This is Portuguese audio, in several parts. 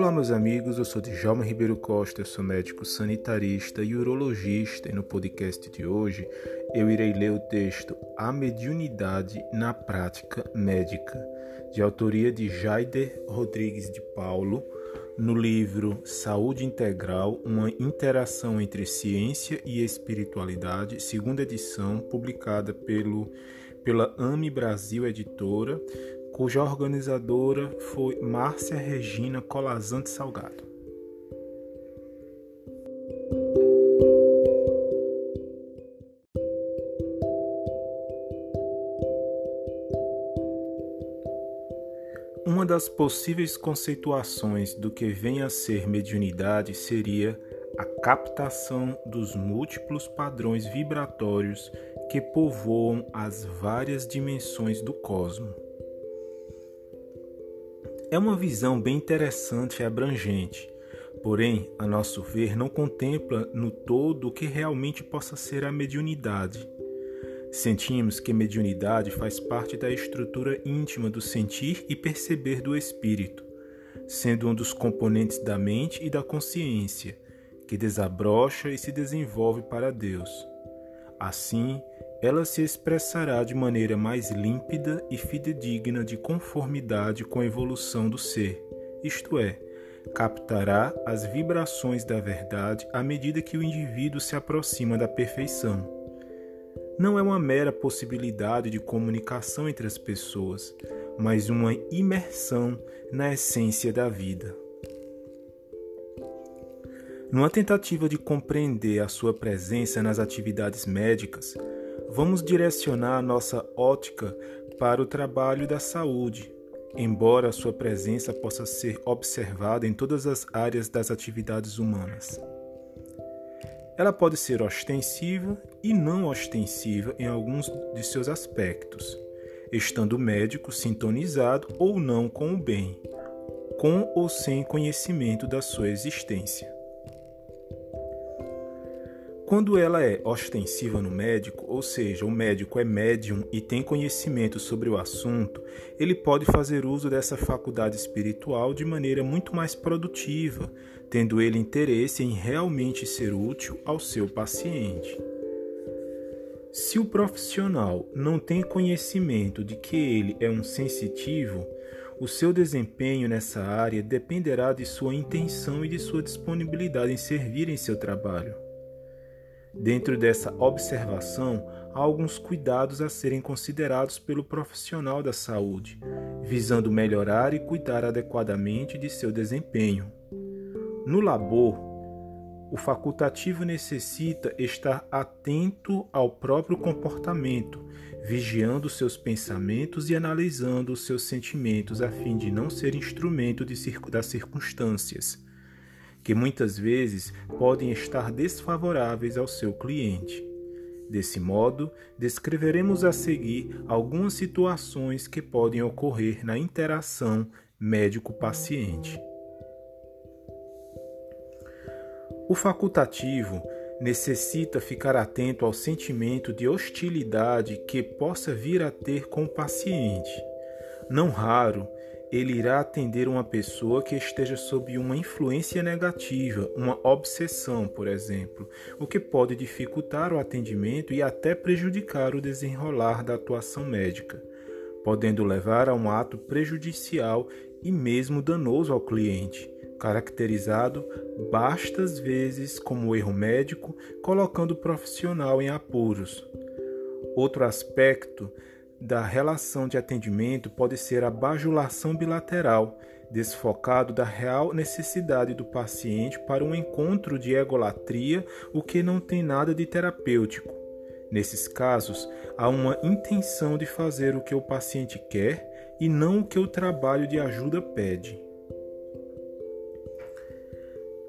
Olá, meus amigos. Eu sou Djalma Ribeiro Costa, eu sou médico sanitarista e urologista. E no podcast de hoje eu irei ler o texto A Mediunidade na Prática Médica, de autoria de Jaider Rodrigues de Paulo, no livro Saúde Integral Uma Interação entre Ciência e Espiritualidade, segunda edição, publicada pelo, pela AME Brasil Editora cuja organizadora foi Márcia Regina Colazante Salgado. Uma das possíveis conceituações do que vem a ser mediunidade seria a captação dos múltiplos padrões vibratórios que povoam as várias dimensões do cosmos. É uma visão bem interessante e abrangente, porém, a nosso ver, não contempla no todo o que realmente possa ser a mediunidade. Sentimos que mediunidade faz parte da estrutura íntima do sentir e perceber do espírito, sendo um dos componentes da mente e da consciência, que desabrocha e se desenvolve para Deus. Assim, ela se expressará de maneira mais límpida e fidedigna de conformidade com a evolução do ser, isto é, captará as vibrações da verdade à medida que o indivíduo se aproxima da perfeição. Não é uma mera possibilidade de comunicação entre as pessoas, mas uma imersão na essência da vida. Numa tentativa de compreender a sua presença nas atividades médicas, vamos direcionar a nossa ótica para o trabalho da saúde, embora sua presença possa ser observada em todas as áreas das atividades humanas. Ela pode ser ostensiva e não ostensiva em alguns de seus aspectos, estando o médico sintonizado ou não com o bem, com ou sem conhecimento da sua existência. Quando ela é ostensiva no médico, ou seja, o médico é médium e tem conhecimento sobre o assunto, ele pode fazer uso dessa faculdade espiritual de maneira muito mais produtiva, tendo ele interesse em realmente ser útil ao seu paciente. Se o profissional não tem conhecimento de que ele é um sensitivo, o seu desempenho nessa área dependerá de sua intenção e de sua disponibilidade em servir em seu trabalho. Dentro dessa observação, há alguns cuidados a serem considerados pelo profissional da saúde, visando melhorar e cuidar adequadamente de seu desempenho. No labor, o facultativo necessita estar atento ao próprio comportamento, vigiando seus pensamentos e analisando seus sentimentos a fim de não ser instrumento de, das circunstâncias que muitas vezes podem estar desfavoráveis ao seu cliente. Desse modo, descreveremos a seguir algumas situações que podem ocorrer na interação médico-paciente. O facultativo necessita ficar atento ao sentimento de hostilidade que possa vir a ter com o paciente. Não raro, ele irá atender uma pessoa que esteja sob uma influência negativa, uma obsessão, por exemplo, o que pode dificultar o atendimento e até prejudicar o desenrolar da atuação médica, podendo levar a um ato prejudicial e mesmo danoso ao cliente, caracterizado bastas vezes como erro médico, colocando o profissional em apuros. Outro aspecto da relação de atendimento pode ser a bajulação bilateral, desfocado da real necessidade do paciente para um encontro de egolatria, o que não tem nada de terapêutico. Nesses casos, há uma intenção de fazer o que o paciente quer e não o que o trabalho de ajuda pede.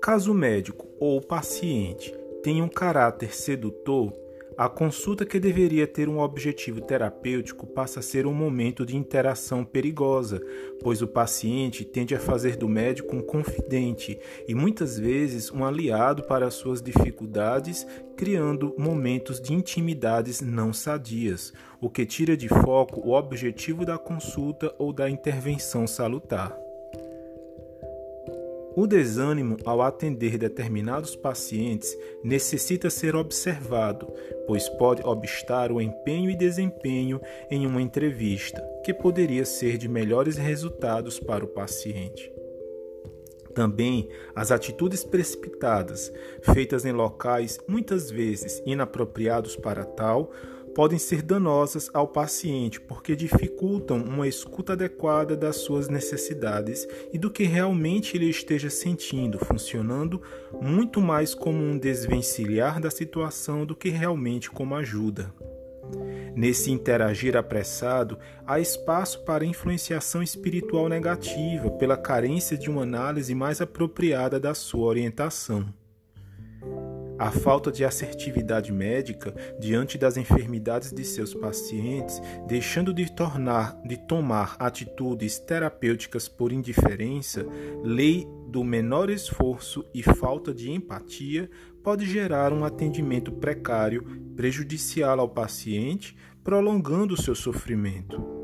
Caso o médico ou o paciente tenha um caráter sedutor, a consulta que deveria ter um objetivo terapêutico passa a ser um momento de interação perigosa, pois o paciente tende a fazer do médico um confidente e muitas vezes um aliado para suas dificuldades, criando momentos de intimidades não sadias, o que tira de foco o objetivo da consulta ou da intervenção salutar. O desânimo ao atender determinados pacientes necessita ser observado, pois pode obstar o empenho e desempenho em uma entrevista, que poderia ser de melhores resultados para o paciente. Também as atitudes precipitadas, feitas em locais muitas vezes inapropriados para tal, podem ser danosas ao paciente porque dificultam uma escuta adequada das suas necessidades e do que realmente ele esteja sentindo, funcionando muito mais como um desvencilhar da situação do que realmente como ajuda. Nesse interagir apressado, há espaço para influenciação espiritual negativa pela carência de uma análise mais apropriada da sua orientação. A falta de assertividade médica diante das enfermidades de seus pacientes, deixando de tornar de tomar atitudes terapêuticas por indiferença, lei do menor esforço e falta de empatia pode gerar um atendimento precário, prejudicial ao paciente, prolongando seu sofrimento.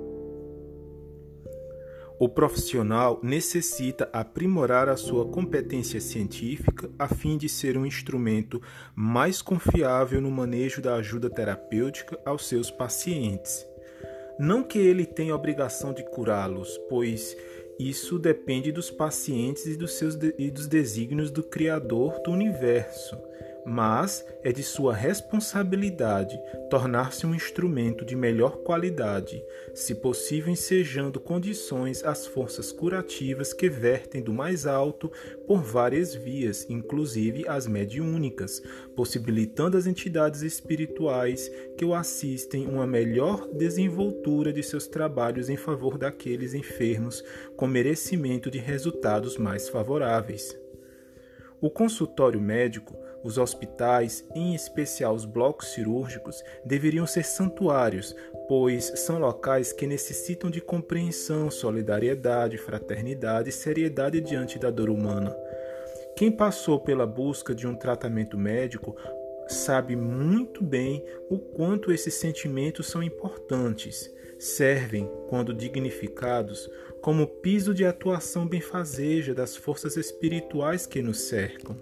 O profissional necessita aprimorar a sua competência científica a fim de ser um instrumento mais confiável no manejo da ajuda terapêutica aos seus pacientes. Não que ele tenha obrigação de curá-los, pois isso depende dos pacientes e dos, seus e dos desígnios do Criador do universo mas é de sua responsabilidade tornar-se um instrumento de melhor qualidade, se possível ensejando condições às forças curativas que vertem do mais alto por várias vias, inclusive as mediúnicas, possibilitando às entidades espirituais que o assistem uma melhor desenvoltura de seus trabalhos em favor daqueles enfermos com merecimento de resultados mais favoráveis. O consultório médico os hospitais, em especial os blocos cirúrgicos, deveriam ser santuários, pois são locais que necessitam de compreensão, solidariedade, fraternidade e seriedade diante da dor humana. Quem passou pela busca de um tratamento médico sabe muito bem o quanto esses sentimentos são importantes. Servem, quando dignificados, como piso de atuação benfazeja das forças espirituais que nos cercam.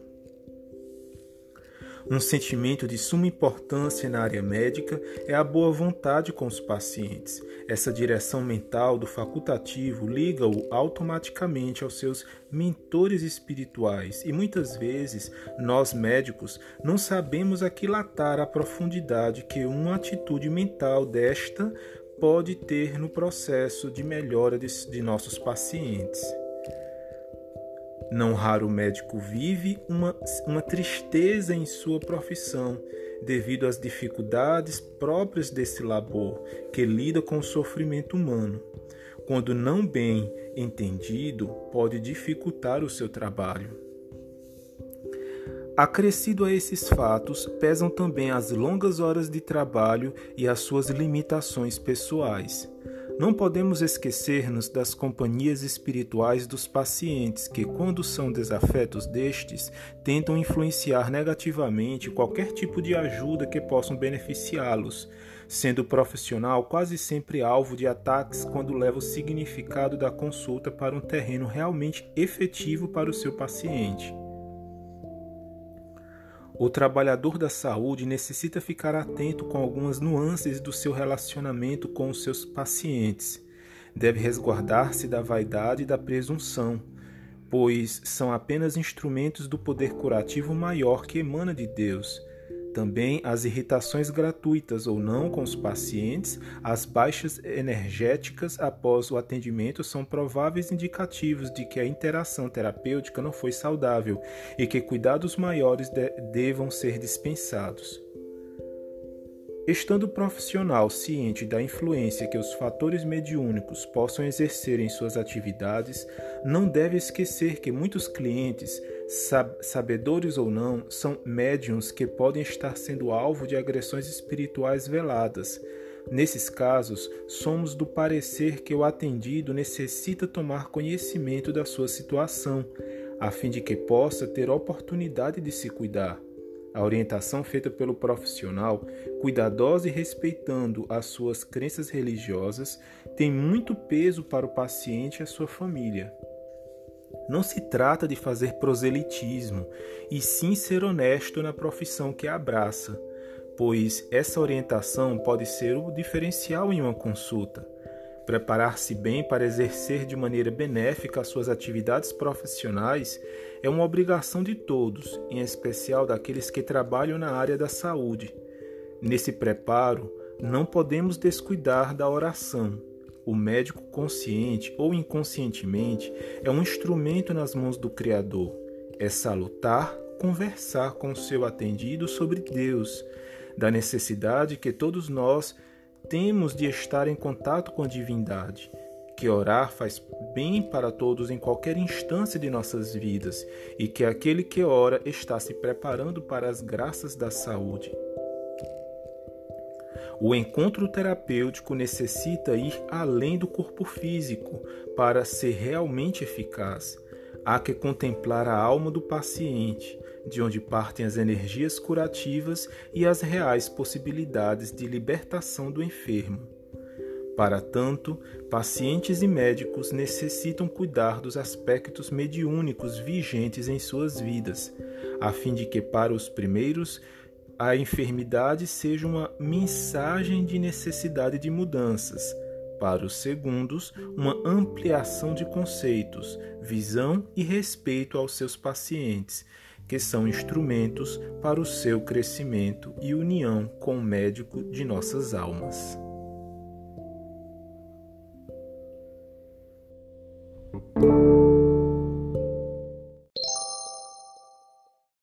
Um sentimento de suma importância na área médica é a boa vontade com os pacientes. Essa direção mental do facultativo liga-o automaticamente aos seus mentores espirituais e muitas vezes nós médicos não sabemos aquilatar a profundidade que uma atitude mental desta pode ter no processo de melhora de, de nossos pacientes. Não raro o médico vive uma, uma tristeza em sua profissão, devido às dificuldades próprias desse labor, que lida com o sofrimento humano. Quando não bem entendido, pode dificultar o seu trabalho. Acrescido a esses fatos, pesam também as longas horas de trabalho e as suas limitações pessoais. Não podemos esquecer-nos das companhias espirituais dos pacientes que, quando são desafetos destes, tentam influenciar negativamente qualquer tipo de ajuda que possam beneficiá-los, sendo o profissional quase sempre alvo de ataques quando leva o significado da consulta para um terreno realmente efetivo para o seu paciente. O trabalhador da saúde necessita ficar atento com algumas nuances do seu relacionamento com os seus pacientes. Deve resguardar-se da vaidade e da presunção, pois são apenas instrumentos do poder curativo maior que emana de Deus também as irritações gratuitas ou não com os pacientes, as baixas energéticas após o atendimento são prováveis indicativos de que a interação terapêutica não foi saudável e que cuidados maiores de devam ser dispensados. Estando o profissional ciente da influência que os fatores mediúnicos possam exercer em suas atividades, não deve esquecer que muitos clientes, sabedores ou não, são médiums que podem estar sendo alvo de agressões espirituais veladas. Nesses casos, somos do parecer que o atendido necessita tomar conhecimento da sua situação, a fim de que possa ter oportunidade de se cuidar. A orientação feita pelo profissional, cuidadosa e respeitando as suas crenças religiosas, tem muito peso para o paciente e a sua família. Não se trata de fazer proselitismo, e sim ser honesto na profissão que abraça, pois essa orientação pode ser o diferencial em uma consulta. Preparar-se bem para exercer de maneira benéfica as suas atividades profissionais é uma obrigação de todos, em especial daqueles que trabalham na área da saúde. Nesse preparo, não podemos descuidar da oração. O médico consciente ou inconscientemente é um instrumento nas mãos do Criador. É salutar conversar com o seu atendido sobre Deus, da necessidade que todos nós temos de estar em contato com a divindade, que orar faz bem para todos em qualquer instância de nossas vidas e que aquele que ora está se preparando para as graças da saúde. O encontro terapêutico necessita ir além do corpo físico para ser realmente eficaz. Há que contemplar a alma do paciente, de onde partem as energias curativas e as reais possibilidades de libertação do enfermo. Para tanto, pacientes e médicos necessitam cuidar dos aspectos mediúnicos vigentes em suas vidas, a fim de que, para os primeiros, a enfermidade seja uma mensagem de necessidade de mudanças, para os segundos, uma ampliação de conceitos, visão e respeito aos seus pacientes, que são instrumentos para o seu crescimento e união com o médico de nossas almas.